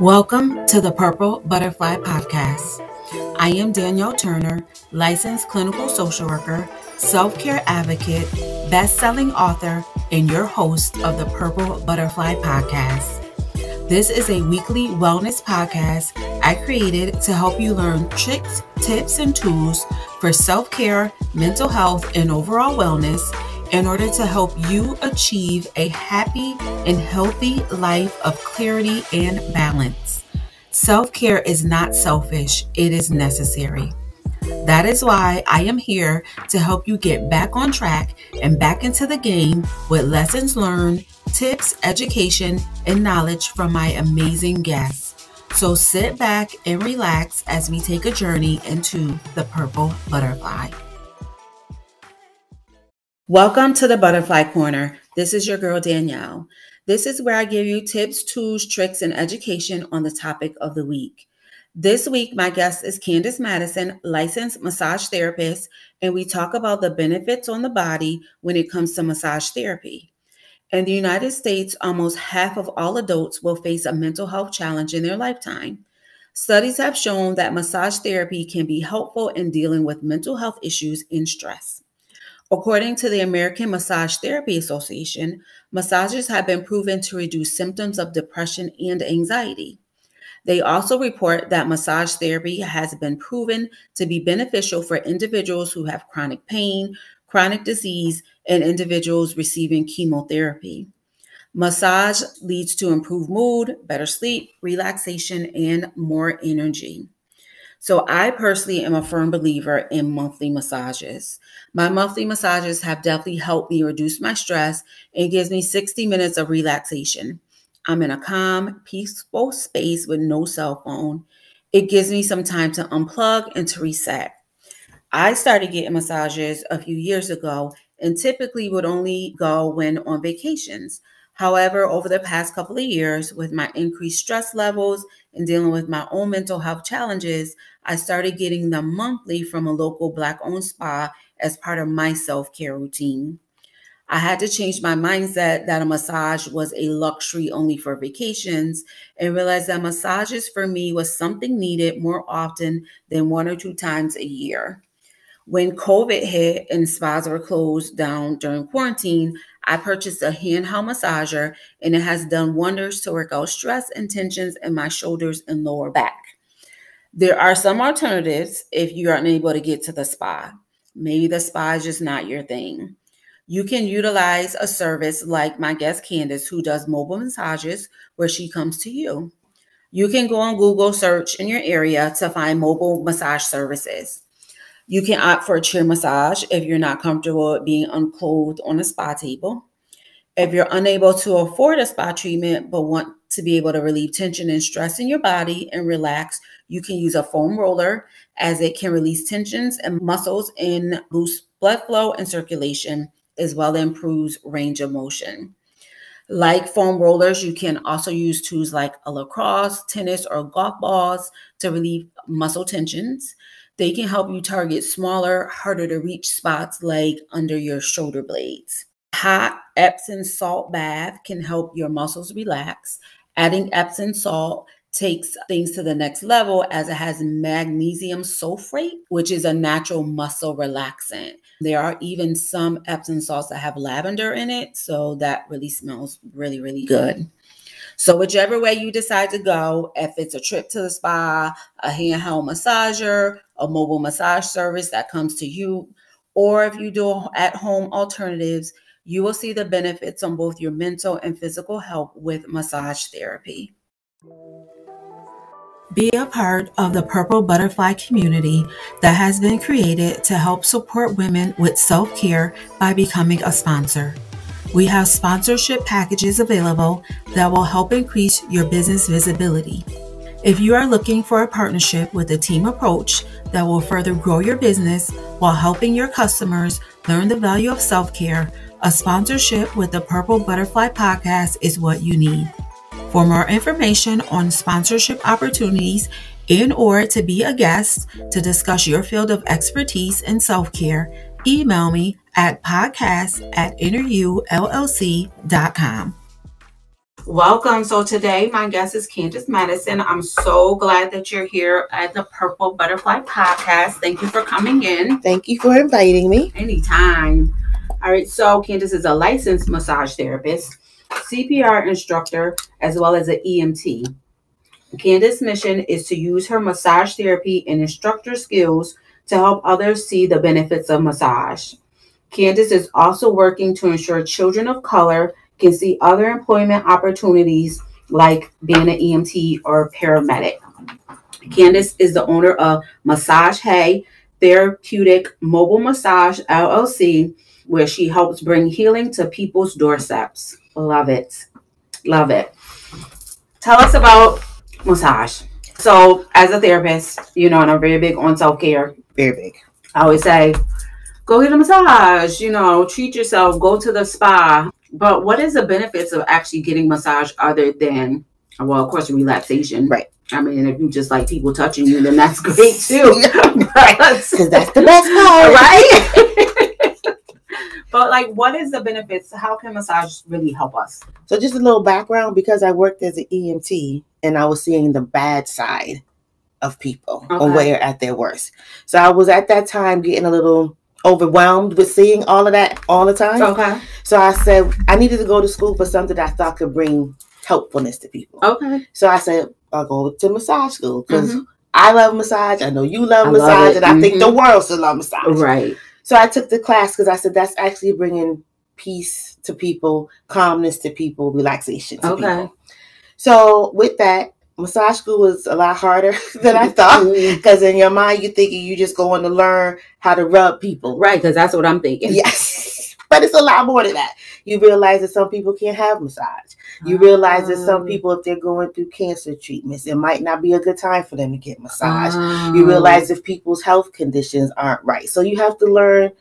Welcome to the Purple Butterfly Podcast. I am Danielle Turner, licensed clinical social worker, self care advocate, best selling author, and your host of the Purple Butterfly Podcast. This is a weekly wellness podcast I created to help you learn tricks, tips, and tools for self care, mental health, and overall wellness in order to help you achieve a happy and healthy life of clarity and balance. Self care is not selfish, it is necessary. That is why I am here to help you get back on track and back into the game with lessons learned, tips, education, and knowledge from my amazing guests. So sit back and relax as we take a journey into the purple butterfly. Welcome to the Butterfly Corner. This is your girl Danielle. This is where I give you tips, tools, tricks, and education on the topic of the week. This week, my guest is Candace Madison, licensed massage therapist, and we talk about the benefits on the body when it comes to massage therapy. In the United States, almost half of all adults will face a mental health challenge in their lifetime. Studies have shown that massage therapy can be helpful in dealing with mental health issues and stress. According to the American Massage Therapy Association, massages have been proven to reduce symptoms of depression and anxiety. They also report that massage therapy has been proven to be beneficial for individuals who have chronic pain, chronic disease, and individuals receiving chemotherapy. Massage leads to improved mood, better sleep, relaxation, and more energy. So I personally am a firm believer in monthly massages. My monthly massages have definitely helped me reduce my stress and gives me 60 minutes of relaxation. I'm in a calm, peaceful space with no cell phone. It gives me some time to unplug and to reset. I started getting massages a few years ago and typically would only go when on vacations. However, over the past couple of years, with my increased stress levels and dealing with my own mental health challenges, I started getting them monthly from a local Black owned spa as part of my self care routine. I had to change my mindset that a massage was a luxury only for vacations and realize that massages for me was something needed more often than one or two times a year. When COVID hit and spas were closed down during quarantine, I purchased a handheld massager and it has done wonders to work out stress and tensions in my shoulders and lower back. There are some alternatives if you aren't able to get to the spa. Maybe the spa is just not your thing. You can utilize a service like my guest Candace, who does mobile massages where she comes to you. You can go on Google search in your area to find mobile massage services. You can opt for a chair massage if you're not comfortable being unclothed on a spa table. If you're unable to afford a spa treatment but want to be able to relieve tension and stress in your body and relax, you can use a foam roller as it can release tensions and muscles and boost blood flow and circulation, as well as improves range of motion. Like foam rollers, you can also use tools like a lacrosse, tennis, or golf balls to relieve muscle tensions. They can help you target smaller, harder to reach spots like under your shoulder blades. Hot Epsom salt bath can help your muscles relax. Adding Epsom salt takes things to the next level as it has magnesium sulfate, which is a natural muscle relaxant. There are even some Epsom salts that have lavender in it, so that really smells really, really good. So, whichever way you decide to go, if it's a trip to the spa, a handheld massager, a mobile massage service that comes to you, or if you do at home alternatives, you will see the benefits on both your mental and physical health with massage therapy. Be a part of the Purple Butterfly community that has been created to help support women with self care by becoming a sponsor. We have sponsorship packages available that will help increase your business visibility. If you are looking for a partnership with a team approach that will further grow your business while helping your customers learn the value of self care, a sponsorship with the Purple Butterfly podcast is what you need. For more information on sponsorship opportunities in or to be a guest to discuss your field of expertise in self-care, email me at podcast at inneryoullc.com. Welcome. So today my guest is Candace Madison. I'm so glad that you're here at the Purple Butterfly Podcast. Thank you for coming in. Thank you for inviting me. Anytime. All right. So Candace is a licensed massage therapist, CPR instructor, as well as an EMT. Candace's mission is to use her massage therapy and instructor skills to help others see the benefits of massage. Candace is also working to ensure children of color can see other employment opportunities like being an EMT or paramedic. Candace is the owner of Massage Hay Therapeutic Mobile Massage LLC, where she helps bring healing to people's doorsteps. Love it. Love it. Tell us about massage. So, as a therapist, you know, and I'm very big on self care. Very big. I always say, go get a massage, you know, treat yourself, go to the spa. But what is the benefits of actually getting massage other than, well, of course, relaxation? Right. I mean, if you just like people touching you, then that's great too. Because that's the best part. right? but like, what is the benefits? How can massage really help us? So, just a little background because I worked as an EMT and I was seeing the bad side of people Okay. when they're at their worst. So, I was at that time getting a little overwhelmed with seeing all of that all the time. Okay. So, I said I needed to go to school for something that I thought could bring helpfulness to people. Okay. So, I said, I'll go to massage school because Mhm. I love massage. I know you love I love massage, it. and I think the Mhm. world should love massage. Right. So I took the class because I said that's actually bringing peace to people, calmness to people, relaxation to Okay. people. So with that, massage school was a lot harder than I thought mm-hmm. because in your mind you're thinking you just going to learn how to rub people. Right, because that's what I'm thinking. Yes. But it's a lot more than that. You realize that some people can't have massage. You realize that some Oh. people, if they're going through cancer treatments, it might not be a good time for them to get massage you ah. realize if people's health conditions aren't right. So you have to learn,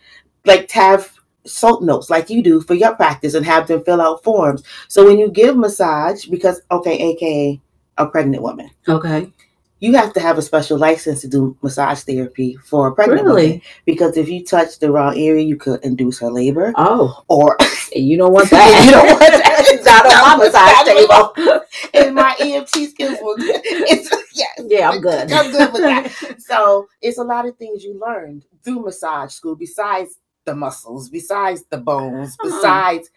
like, to have SOAP notes like you do for your practice and have them fill out forms. So when you give massage, because, okay, AKA a pregnant woman, Okay. you have to have a special license to do massage therapy for a pregnant woman. Because if you touch the wrong area, you could induce her labor Oh, or you don't want that. You don't want that. It's not on my massage table. and my EMT skills were good. It's, yes. Yeah, I'm good. I'm good with that. So it's a lot of things you learned through massage school besides the muscles, besides the bones, Uh-huh. besides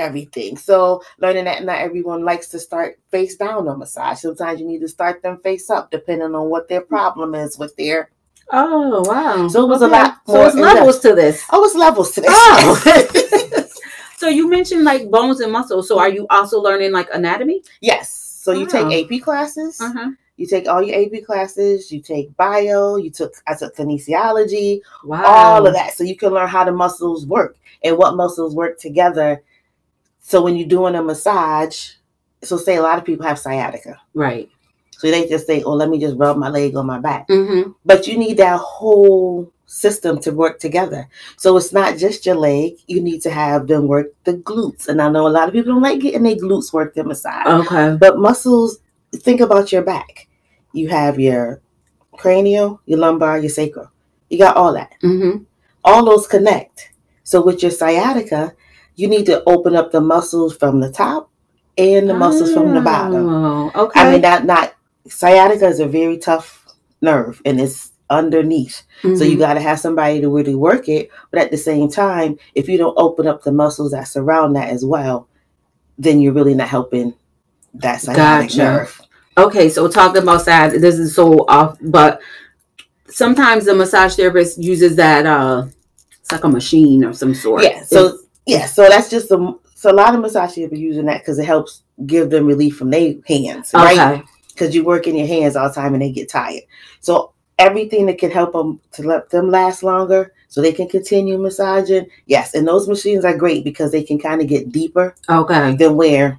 everything. So learning that not everyone likes to start face down on massage. Sometimes you need to start them face up depending on what their problem is with their Oh wow! So it was a Okay. lot So it's levels to this. oh it's levels to this. Oh. so you mentioned like bones and muscles. So are you also learning like anatomy? yes. So you Wow. take AP classes. Uh-huh. You take all your AP classes, you take bio, you took I took kinesiology, Wow. all of that so you can learn how the muscles work and what muscles work together so when you're doing a massage so say a lot of people have sciatica Right. so they just say oh let me just rub my leg on my back Mm-hmm. but you need that whole system to work together so it's not just your leg you need to have them work the glutes and i know a lot of people don't like getting their glutes worked in massage Okay. but muscles think about your back you have your cranial your lumbar your sacral you got all that Mm-hmm. all those connect. So with your sciatica, you need to open up the muscles from the top and the muscles from the bottom. Oh, okay. I mean, that not sciatica is a very tough nerve and it's underneath. So you Mhm. got to have somebody to really work it. But at the same time, if you don't open up the muscles that surround that as well, then you're really not helping that sciatic Gotcha. nerve. Okay, so talking about side, this is so off, but sometimes the massage therapist uses that uh it's like a machine of some sort. Yeah. So yeah. So that's just a so a lot of massage therapists are using that because it helps give them relief from their hands, right? because you work in your hands all the time and they get tired. So everything that can help them to let them last longer so they can continue massaging. Yes, and those machines are great because they can kind of get deeper Okay. than where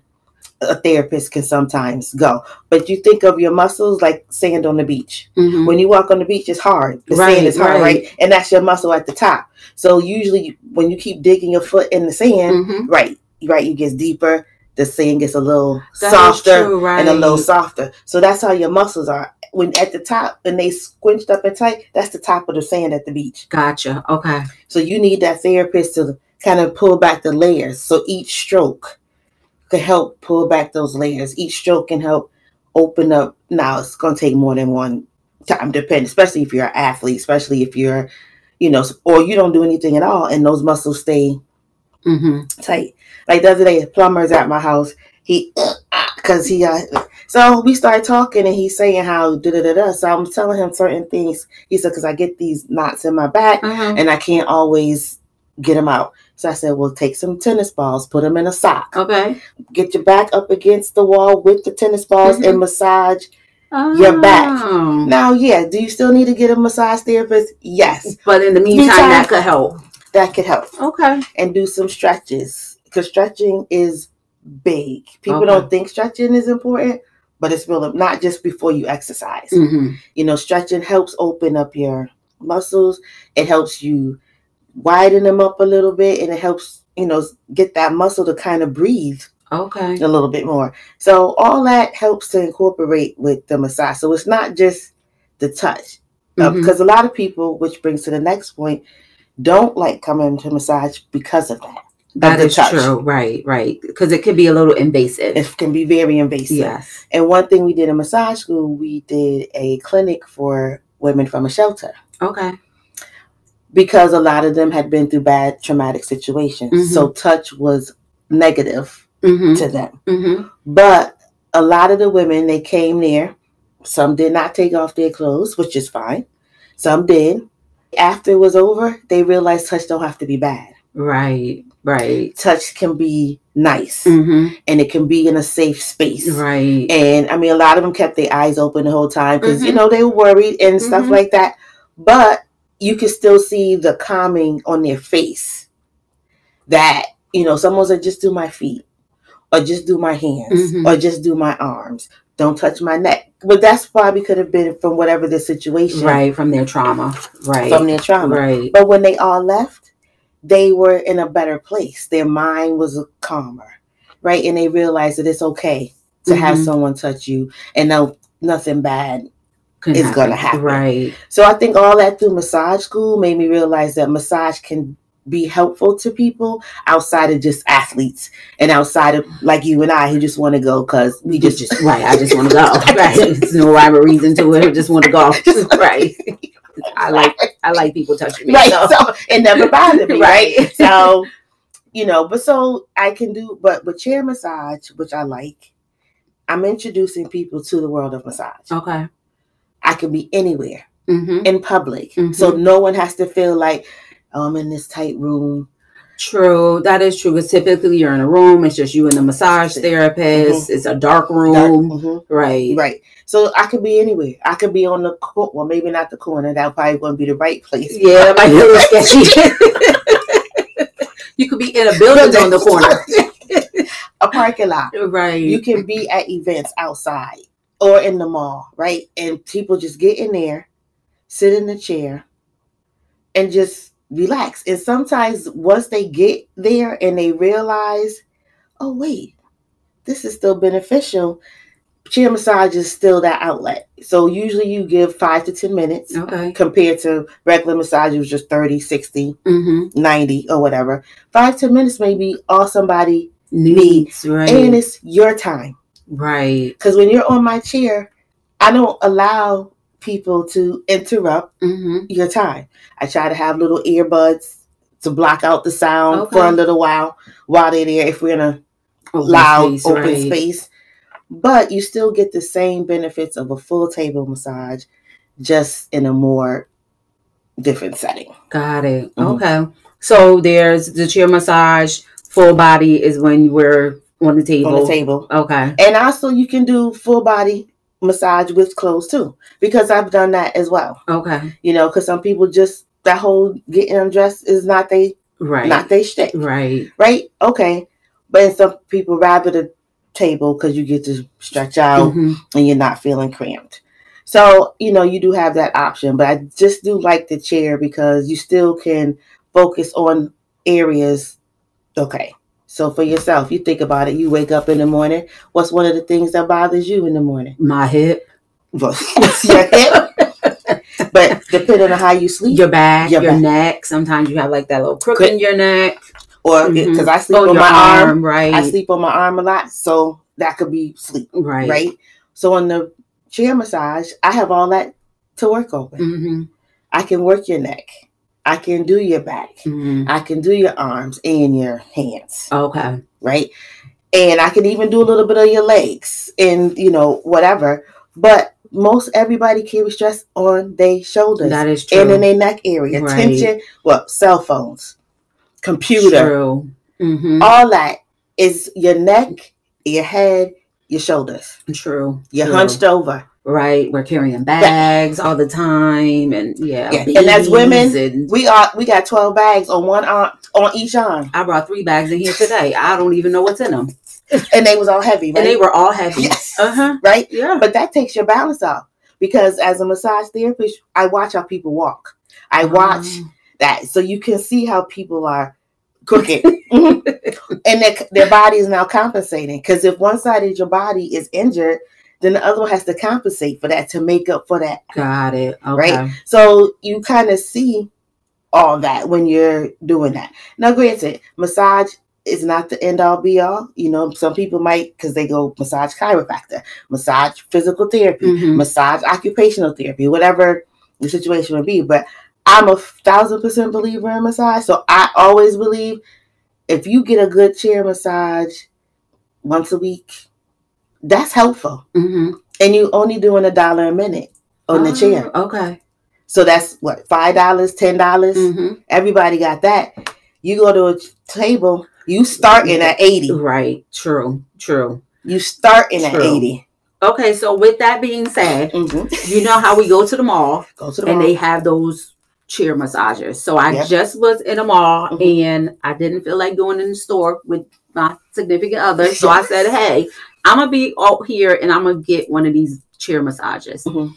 a therapist can sometimes go. But you think of your muscles like sand on the beach. Mhm. When you walk on the beach, it's hard. The Right, sand is hard, right. right. And that's your muscle at the top. So usually when you keep digging your foot in the sand, Mhm. right, right, it gets deeper. The sand gets a little That softer true, and a little softer. So that's how your muscles are. When at the top, when they squinched up and tight, that's the top of the sand at the beach. Gotcha. Okay. So you need that therapist to kind of pull back the layers. So each stroke can help pull back those layers. Each stroke can help open up. Now it's going to take more than one time, depend, especially if you're an athlete, especially if you're, you know, or you don't do anything at all and those muscles stay Mm-hmm. tight. Like the other day, plumber's at my house. He, because he, uh, so we started talking and he's saying how da da da da. So I'm telling him certain things. He said, because I get these knots in my back Uh-huh. and I can't always get them out. So I said, well, take some tennis balls, put them in a sock, Okay. get your back up against the wall with the tennis balls Mhm. and massage. Your back. Oh. Now, yeah, do you still need to get a massage therapist? Yes, But in the meantime, Meantime- that could help. that could help. Okay. And do some stretches because stretching is big. People Okay. don't think stretching is important, but it's really not just before you exercise. Mm-hmm. You know, stretching helps open up your muscles. It helps you widen them up a little bit, and it helps you know get that muscle to kind of breathe Okay. a little bit more. So all that helps to incorporate with the massage. So it's not just the touch, Uh, Mhm. because a lot of people, which brings to the next point, don't like coming to massage because of that. That is touch. true. Right. Right. Because it could be a little invasive. It can be very invasive. yes. And one thing we did in massage school, we did a clinic for women from a shelter Okay. Because a lot of them had been through bad traumatic situations. Mhm. So touch was negative Mm-hmm. to them. Mm-hmm. But a lot of the women, they came there. Some did not take off their clothes, which is fine. Some did. After it was over, they realized touch don't have to be bad. Right. Right. Touch can be nice Mm-hmm. and it can be in a safe space. Right. And I mean, a lot of them kept their eyes open the whole time because, you Mhm. know, they were worried and stuff Mhm. like that. But you can still see the calming on their face that, you know, someone said, just do my feet or just do my hands Mhm. or just do my arms. Don't touch my neck. But that's probably could have been from whatever the situation Right. From their trauma. Right. from their trauma. Right. But when they all left, they were in a better place. Their mind was calmer, right? And they realized that it's okay to have Mhm. someone touch you and no nothing bad. Could it's gonna happen. Right. So I think all that through massage school made me realize that massage can be helpful to people outside of just athletes and outside of like you and I who just want to go because we just just right. I just want to go. Right. There's no rhyme or reason to it. I just want to go. right. I like I like people touching me. right. so- So it never bothered me, right? Right. So you know, but so I can do, but with chair massage, which I like, I'm introducing people to the world of massage. Okay. I can be anywhere Mm-hmm. in public, Mhm. so no one has to feel like oh, I'm in this tight room. True. That is true. Because typically you're in a room. It's just you and the massage therapist. It's a dark room. Dark- mhm. Right. Right. So I could be anywhere. I could be on the co- well, maybe not the corner. That probably wouldn't be the right place. Yeah, might be a little sketchy. you could be in a building on the corner. a parking lot. Right. You can be at events outside or in the mall, right? And people just get in there, sit in the chair, and just relax. And sometimes once they get there and they realize, oh wait, this is still beneficial. Chair massage is still that outlet. So usually you give five to 10 minutes okay. compared to regular massage, it was just 30, 60, Mm-hmm. 90, or whatever. Five, 10 minutes may be all somebody Needs right. and it's your time. Right. Because when you're on my chair, I don't allow people to interrupt Mm-hmm. your time. I try to have little earbuds to block out the sound Okay. for a little while while they're there if we're in a Open loud space, open right. space. But you still get the same benefits of a full table massage, just in a more different setting. Got it. Mhm. Okay. So there's the chair massage. Full body is when we're on the table. On the table. Okay. And also you can do full body massage with clothes too. Because I've done that as well. Okay. You know, because some people just that whole getting undressed is not they Right. not they shtick. right. Right? Okay. But some people rather the table because you get to stretch out Mhm. and you're not feeling cramped. So, you know, you do have that option, but I just do like the chair because you still can focus on areas. Okay. So for yourself, you think about it, you wake up in the morning. What's one of the things that bothers you in the morning? My hip, Well, your hip. But depending on how you sleep, your back, Your your, back. neck. Sometimes you have like that little crook in your neck. or because Mhm. I sleep Oh, on my arm, right? I sleep on my arm a lot, so that could be sleep, right. right? So on the chair massage, I have all that to work over. Mm-hmm. I can work your neck. I can do your back. Mm-hmm. I can do your arms and your hands, Okay. right? And I can even do a little bit of your legs and you know whatever. But most everybody carries stress on their shoulders That is true. and in their neck area. Right. Tension, well, cell phones, computer, True. Mm-hmm. all that is your neck, your head, your shoulders. True. You're True. hunched over. Right. We're carrying bags all the time, and yeah. Yeah. And as women, and- We are we got twelve bags on one arm on each arm, I brought three bags in here today. I don't even know what's in them, and they was all heavy, right? and they were all heavy. yes, Uh huh. right. Yeah. But that takes your balance off because as a massage therapist, I watch how people walk. I watch Um, that, so you can see how people are crooked, and their their body is now compensating. Because if one side of your body is injured, then the other one has to compensate for that to make up for that. Got it. Okay. Right. So you kind of see all that when you're doing that. Now, granted, massage is not the end all be all. You know, some people might because they go massage chiropractor, massage physical therapy, Mhm. massage occupational therapy, whatever the situation would be. But I'm a thousand percent believer in massage. So I always believe if you get a good chair massage once a week, that's helpful. Mhm. And you only doing a dollar a minute on the Oh, chair. Okay. So that's what five dollars, ten dollars. hmm Everybody got that. You go to a table, you starting at eighty. Right. True. True. You starting at True. eighty. Okay. So with that being said, Mhm. you know how we go to the mall Go to the and mall. they have those chair massages. So I Yep. just was in a mall Mhm. and I didn't feel like going in the store with my significant other. So I said, hey, I'm gonna be out here and I'm gonna get one of these chair massages. Mhm.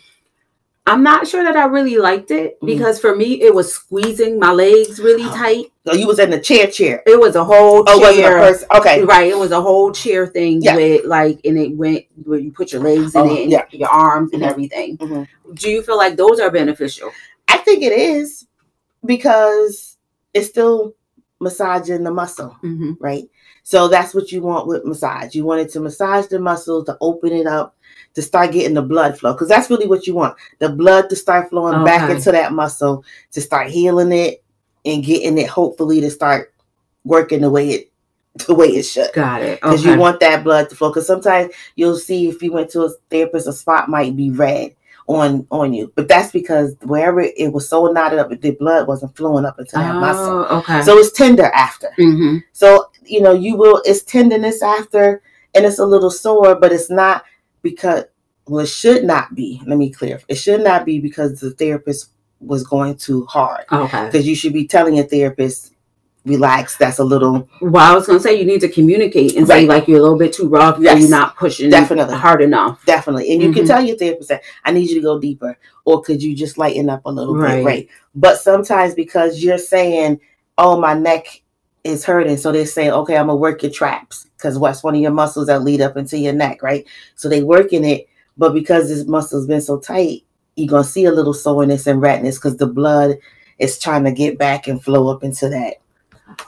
I'm not sure that I really liked it Mhm. because for me it was squeezing my legs really Oh. tight. so you was in the chair, chair. It was a whole Oh, was it a chair. Okay. Right, it was a whole chair thing Yeah. with like, and it went where you put your legs in Oh, it, and yeah. your arms and Mhm. everything. Mhm. Do you feel like those are beneficial? I think it is because it's still massaging the muscle, Mm-hmm. right? So that's what you want with massage. You want it to massage the muscle, to open it up, to start getting the blood flow. Because that's really what you want. The blood to start flowing back into that muscle, to start healing it and getting it hopefully to start working the way it the way it should. Got it. Because Okay. you want that blood to flow. Because sometimes you'll see if you went to a therapist, a spot might be red on on you. But that's because wherever it was so knotted up, the blood wasn't flowing up into that muscle. Oh, okay. So it's tender after. hmm So, you know, you will, it's tenderness after and it's a little sore, but it's not because, well, it should not be. Let me clear. It should not be because the therapist was going too hard. Okay. Because you should be telling your therapist, relax, that's a little, Well, I was gonna say you need to communicate and say like you're a little bit too rough, or Yes. you're not pushing Definitely. hard enough. definitely. And you can Mhm. tell your therapist that, I need you to go deeper. Or could you just lighten up a little Right. bit? Right. But sometimes because you're saying, oh, my neck is hurting. So they say, okay, I'm to work your traps because what's one of your muscles that lead up into your neck, right? So they working it. But because this muscle's been so tight, you're to see a little soreness and redness because the blood is trying to get back and flow up into that.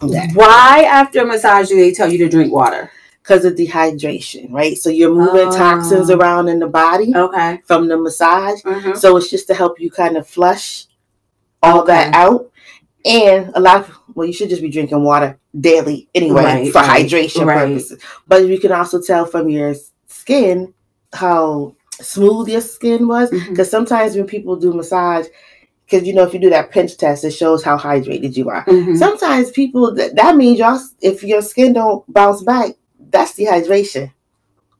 that. Why after a massage do they tell you to drink water? Because of dehydration, right? So you're moving Oh. toxins around in the body Okay. from the massage. Mhm. So it's just to help you kind of flush all Okay. that out. And a lot of well, you should just be drinking water daily anyway Right, for right, hydration right. purposes. But you can also tell from your skin how smooth your skin was. Because sometimes when people do massage, because you know if you do that pinch test, it shows how hydrated you are. Mhm. Sometimes people that, that means y'all if your skin don't bounce back, that's dehydration.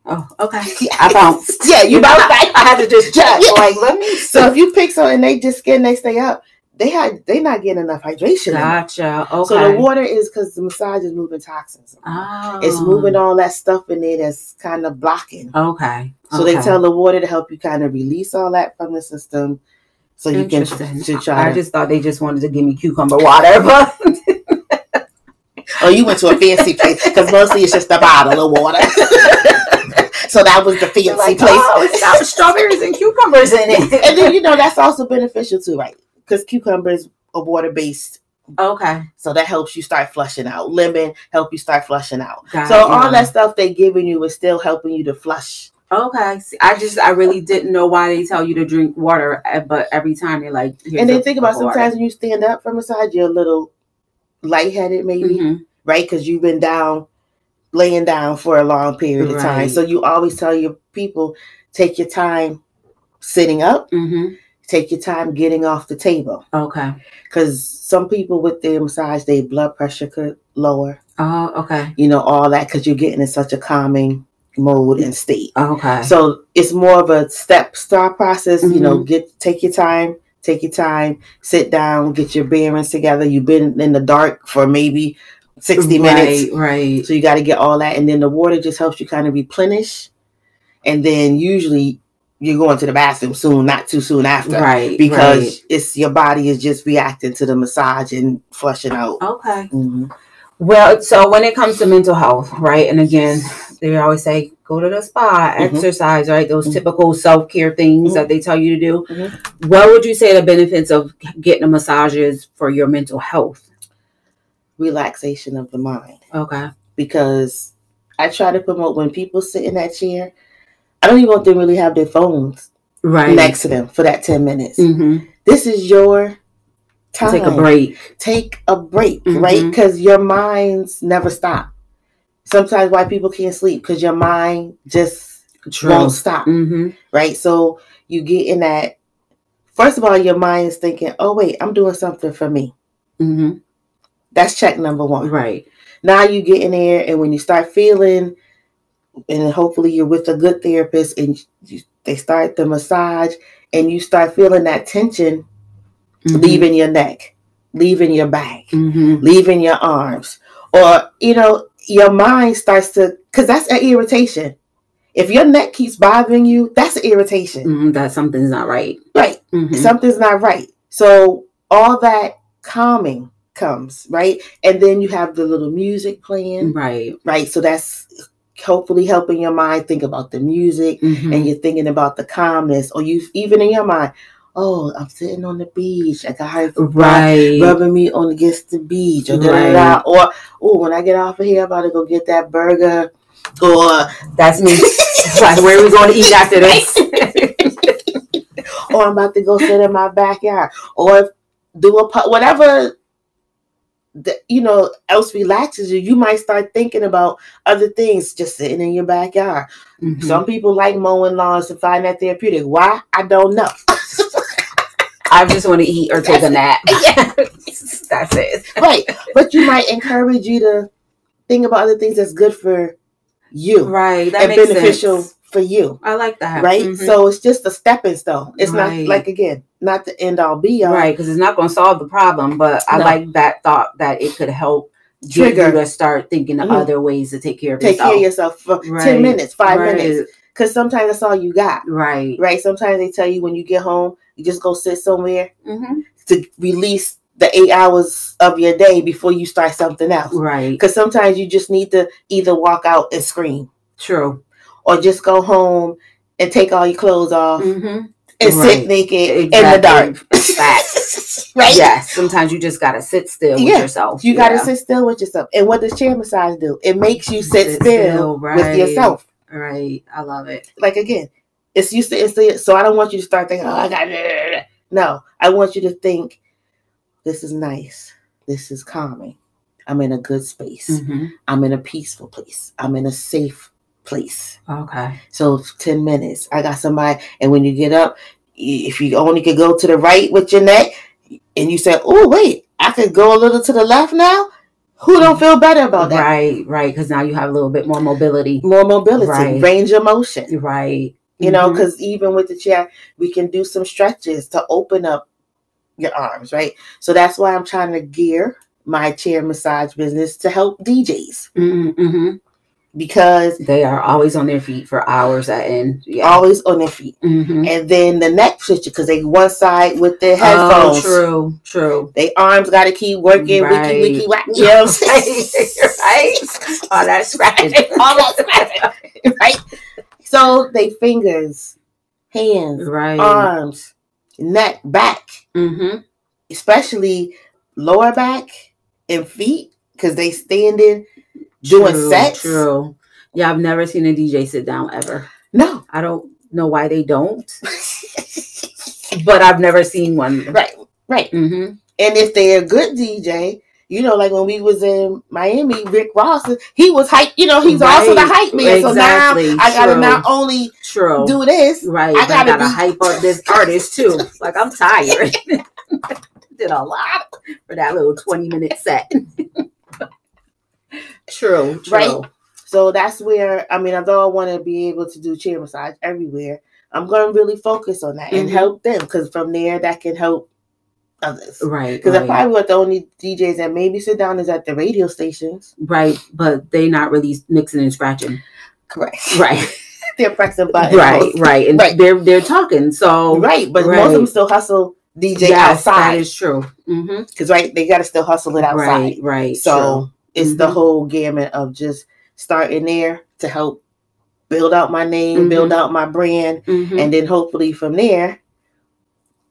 Oh, okay. I bounced. Yeah, you bounce back. I had to just check. Yeah. Like, let me. So if you pick something and they just skin, they stay up. They had they not getting enough hydration. Gotcha. Okay. So the water is because the massage is moving toxins. Oh. It's moving all that stuff in there that's kind of blocking. Okay. So they tell the water to help you kind of release all that from the system, so you can to try I just thought they just wanted to give me cucumber water, but oh, you went to a fancy place because mostly it's just a bottle of water. so that was the fancy like, place. oh, it's got strawberries and cucumbers in it. and then you know that's also beneficial too, right? Because cucumbers are water based Okay. So that helps you start flushing out. Lemon help you start flushing out. Got so it, all that stuff they giving you is still helping you to flush. Okay. See, I just I really didn't know why they tell you to drink water, uh, but every time they're like, and a then think about water. sometimes when you stand up from a side, you're a little lightheaded, maybe, Mhm. right? Because you've been down, laying down for a long period of time. So you always tell your people, take your time sitting up, Mhm. Take your time getting off the table. Okay. Because some people with their massage, their blood pressure could lower, Oh, okay. you know, all that because you're getting in such a calming mode and state. Okay. So it's more of a step start process. You know, Mm-hmm. get take your time, take your time, sit down, get your bearings together. You've been in the dark for maybe sixty minutes, Right. Right. so you got to get all that, and then the water just helps you kind of replenish. And then usually you're going to the bathroom soon, not too soon after, Right. because right. it's your body is just reacting to the massage and flushing out. Okay. Mhm. Well, so when it comes to mental health, right? And again, they always say go to the spa, Mhm. exercise, right? Those Mhm. typical self care things that they tell you to do. Mhm. What would you say the benefits of getting a massage is for your mental health? Relaxation of the mind. Okay. because I try to promote when people sit in that chair. I don't even want them to really have their phones Right. next to them for that 10 minutes. hmm This is your time. Take a break. Take a break, right? Mhm. Because your minds never stop. Sometimes why people can't sleep because your mind just True. won't stop, hmm right? So you get in that. First of all, your mind is thinking, "Oh wait, I'm doing something for me." hmm That's check number one. Right. now you get in there and when you start feeling and hopefully you're with a good therapist and you, they start the massage and you start feeling that tension Mhm. leaving your neck leaving your back Mhm. leaving your arms or you know your mind starts to because that's an irritation if your neck keeps bothering you that's an irritation Mhm. That something's not right. right Mhm. something's not right. So all that calming comes, right? And then you have the little music playing, Right. right? So that's hopefully helping your mind think about the music Mhm. and you're thinking about the calmness, or you even in your mind, oh, I'm sitting on the beach. I got her Right. rubbing me on against the beach, or, da, da, Right. da. or oh, when I get off of here, I'm about to go get that burger, or That's me. like, where are we going to eat after this? or I'm about to go sit in my backyard, or do a whatever that you know else relaxes you. You might start thinking about other things just sitting in your backyard. Mhm. Some people like mowing lawns to find that therapeutic. Why? I don't know. I just want to eat or take a nap. That's it. right, but you might encourage you to think about other things that's good for you Right. That and makes beneficial sense. For you. I like that. Right, Mhm. so it's just a stepping stone. It's Right. not like again, not the end all be all. right, because it's not going to solve the problem, but I No. like that thought that it could help Trigger. you to start thinking of Mhm. other ways to take care of Take yourself. care of yourself for Right, ten minutes, five right, minutes, because sometimes that's all you got. Right. right? Sometimes they tell you when you get home, you just go sit somewhere hmm to release the eight hours of your day before you start something else. Right. Because sometimes you just need to either walk out and scream True. Or just go home and take all your clothes off hmm and sit Right. naked in the dark. Right? Yes. Sometimes you just got to sit still with yourself. You got to sit still with yourself. And what does chair massage do? It makes you sit, Sit still, still, with right. yourself. Right. I love it. Like again, it's you sitting still. So I don't want you to start thinking, oh, I got. No, I want you to think, this is nice. This is calming. I'm in a good space. hmm I'm in a peaceful place. I'm in a safe place. Okay. So 10 minutes. I got somebody, and when you get up, if you only could go to the right with your neck, and you say, Oh, wait, I could go a little to the left now. Who don't feel better about that? Right. Right. Because now you have a little bit more mobility. More mobility, Right. range of motion. Right. You know, Mhm. because even with the chair, we can do some stretches to open up your arms, right? So that's why I'm trying to gear my chair massage business to help DJs Mm-hmm. Because They are always on their feet for hours at end. Yeah. always on their feet. Mhm. And then the neck switcher because they one side with their Oh, headphones. true. True. They arms got to keep working, Right. wiki wiki whack. You know what I'm saying? right. All that scratching. All that scratching, right? So they fingers, hands, Right. arms, neck, back, mm-hmm. especially lower back and feet because they standing doing True, sets. True. Yeah, I've never seen a DJ sit down ever. No. I don't know why they don't, but I've never seen one. right, right. hmm And if they're a good DJ, you know, like when we was in Miami, Rick Ross, he was hype. You know, he's also the Right, hype man. So now exactly, I gotta true. not only True. do this, right. I gotta gotta, be- hype up this artist too. Like I'm tired. Did a lot for that little 20 minute set. True. True. Right. So that's where I mean, although I want to be able to do chair massage everywhere, I'm going to really focus on that and Mhm. help them because from there that can help others. Right. Because I right. probably want the only DJs that maybe sit down is at the radio stations. Right, but they're not really mixing and scratching. Correct. Right, They're pressing buttons. right, most- right, and Right. they're they're talking. So Right, but most of them still hustle DJ yes, outside is true. hmm because right they got to still hustle it outside. Right, right. So it's the Mhm. whole gamut of just starting there to help build out my name, Mm-hmm. build out my brand. Mhm. and then hopefully from there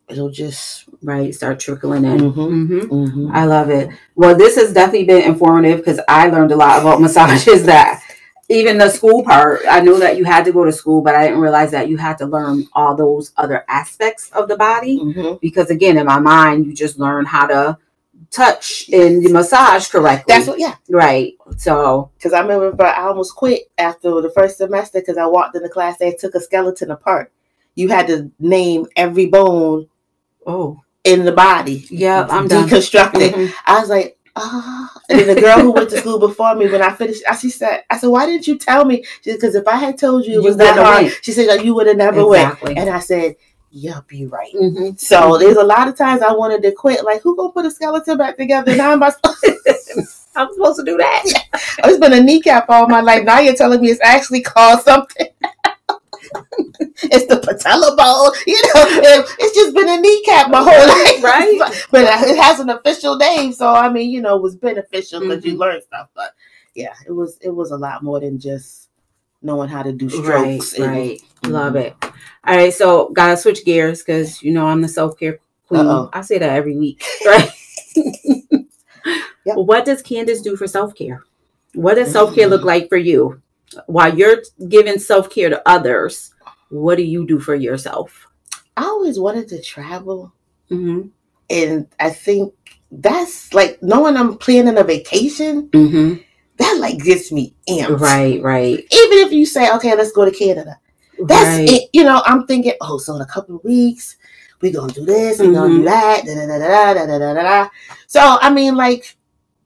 it'll just. right, start trickling in. Mhm. hmm Mhm. I love it. Well, this has definitely been informative because I learned a lot about massages that even the school part, I knew that you had to go to school, but I didn't realize that you had to learn all those other aspects of the body. Mhm. Because again, in my mind, you just learn how to touch and the massage correctly. That's what, yeah. right. So Because I remember, I almost quit after the first semester because I walked in the class. They took a skeleton apart. You had to name every bone oh in the body. yeah, I'm done. Deconstruct it. Mhm. I was like, ah. And then the girl who went to school before me, when I finished, I, she said, I said, why didn't you tell me? Because if I had told you it You was that hard, went. she said, like, you would have never went. And I said, yeah, be right. Mhm. So there's a lot of times I wanted to quit. Like, who gonna put a skeleton back together? Now I'm about I'm supposed to do that. it's been a kneecap all my life. Now you're telling me it's actually called something. it's the patella bone. You know, it- it's just been a kneecap my whole life. Right. But, but it has an official name. So I mean, you know, it was beneficial because you Mhm. learn stuff. But yeah, it was it was a lot more than just knowing how to do Right, strokes. and- right. Love it. All right, so gotta switch gears because you know I'm the self care queen. Uh-oh. I say that every week, right? Yep. What does Candace do for self care? What does self care look Mm. like for you? While you're giving self care to others, what do you do for yourself? I always wanted to travel. Mm-hmm. And I think that's like knowing I'm planning a vacation, Mm-hmm. that like gets me amped. Right, right. Even if you say, okay, let's go to Canada. That's right. it. You know, I'm thinking, oh, so in a couple of weeks, we're gonna do this, we're gonna do Mhm. that, da, da, da, da, da, da, da, da, da. So I mean, like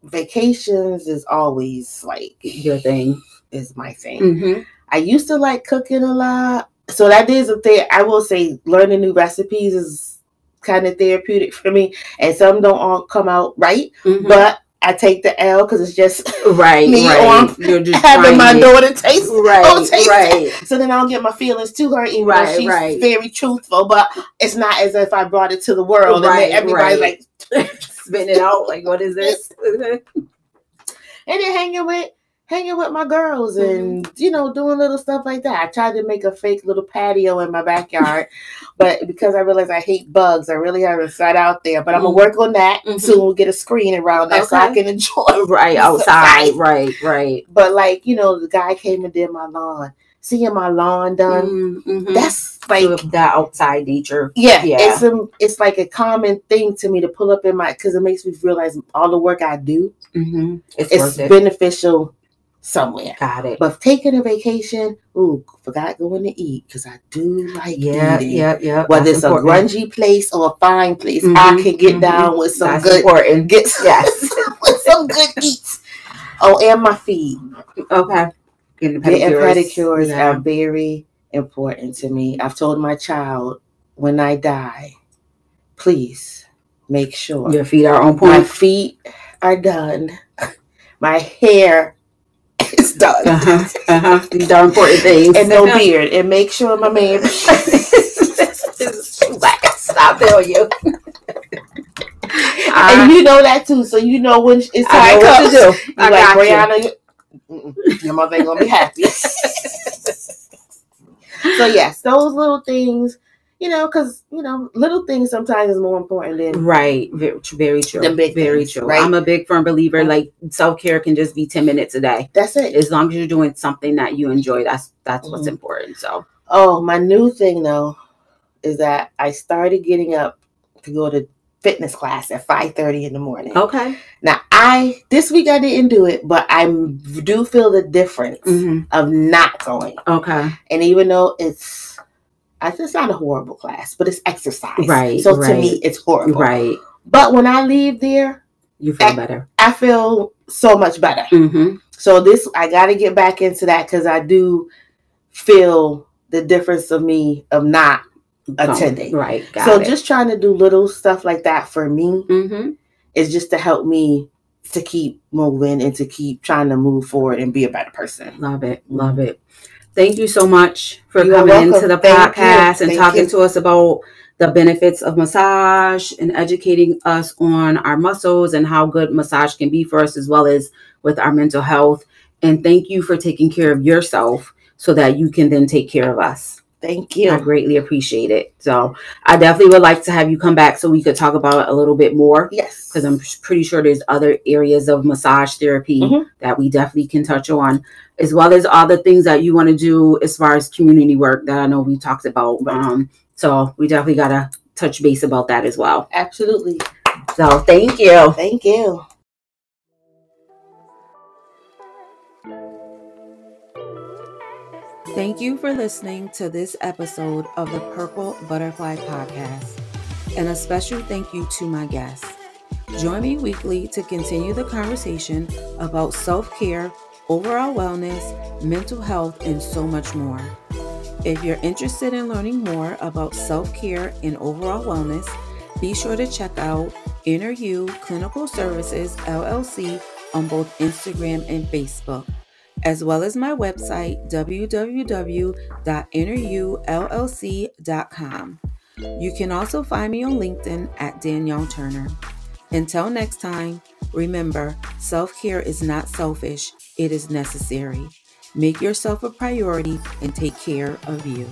vacations is always like Your thing. is my thing. Mm-hmm. I used to like cooking a lot. So that is a thing. I will say learning new recipes is kind of therapeutic for me. And some don't all come out right. Mm-hmm. But I take the L because it's just right, me right. You're just having my it. daughter taste. Right, Oh, taste it. So then I don't get my feelings to her, even Right, though she's right. very truthful. But it's not as if I brought it to the world Right, and then everybody's right. like, Spitting it out like, what is this? and then hanging with hanging with my girls and Mm-hmm. you know doing little stuff like that. I tried to make a fake little patio in my backyard, but because I realized I hate bugs, I really haven't sat out there. But I'm gonna Mhm. work on that Mhm. soon. We'll get a screen around that so I can enjoy. right outside. Right, right. But like you know, the guy came and did my lawn. Seeing my lawn done, Mm-hmm. that's like that outside nature. Yeah, Yeah. it's a, it's like a common thing to me to pull up in my because it makes me realize all the work I do Mm-hmm. It's, it's beneficial somewhere. Got it. But taking a vacation, ooh, forgot going to eat because I do like Yeah, eating. yeah, yeah. Whether That's it's a grungy place or a fine place, I Mhm, can get mhm. down with some That's good important. get Yes. with some good eats. Oh, and my feet. Okay. Getting Getting pedicures. pedicures Yeah. are very important to me. I've told my child when I die, please make sure Your feet are on point. my feet are done, my hair is done, Uh-huh. Uh-huh. These are important things. and no beard, and make sure my man. Stop telling you. and you know that too, so you know when it's I time know what to do. I like. Brianna, you- your mother ain't gonna be happy. so yes, those little things, you know, because you know, little things sometimes is more important than right. Very, very true. The big very things, true. right? I'm a big firm believer. Like self care can just be ten minutes a day, that's it. as long as you're doing something that you enjoy. That's that's what's Mhm. important. So Oh, my new thing though is that I started getting up to go to fitness class at 5:30 in the morning. okay. Now I this week I didn't do it, but I do feel the difference hmm of not going. Okay. And even though it's it's not a horrible class, but it's exercise. Right, So to me it's horrible. Right. But when I leave there, You feel Eh. better. I feel so much better. Mm-hmm. So this I got to get back into that because I do feel the difference of me of not attending. Right. So it. just trying to do little stuff like that for me mm-hmm. is just to help me to keep moving and to keep trying to move forward and be a better person. Love it. Love it. Thank you so much for You coming into the Thank podcast and talking you. to us about the benefits of massage and educating us on our muscles and how good massage can be for us as well as with our mental health. And thank you for taking care of yourself so that you can then take care of us. Thank you. I greatly appreciate it. So I definitely would like to have you come back so we could talk about it a little bit more Yes. because I'm pretty sure there's other areas of massage therapy Mhm. that we definitely can touch on, as well as all the things that you want to do as far as community work that I know we talked about. Right. Um, so we definitely gotta touch base about that as well. absolutely. So thank you. Thank you. Thank you for listening to this episode of the Purple Butterfly Podcast. And a special thank you to my guests. Join me weekly to continue the conversation about self care, overall wellness, mental health, and so much more. If you're interested in learning more about self care and overall wellness, be sure to check out Inner You Clinical Services LLC on both Instagram and Facebook as well as my website, www.inneryoullc.com. You can also find me on LinkedIn at Danielle Turner. Until next time, remember self care is not selfish, it is necessary. Make yourself a priority and take care of you.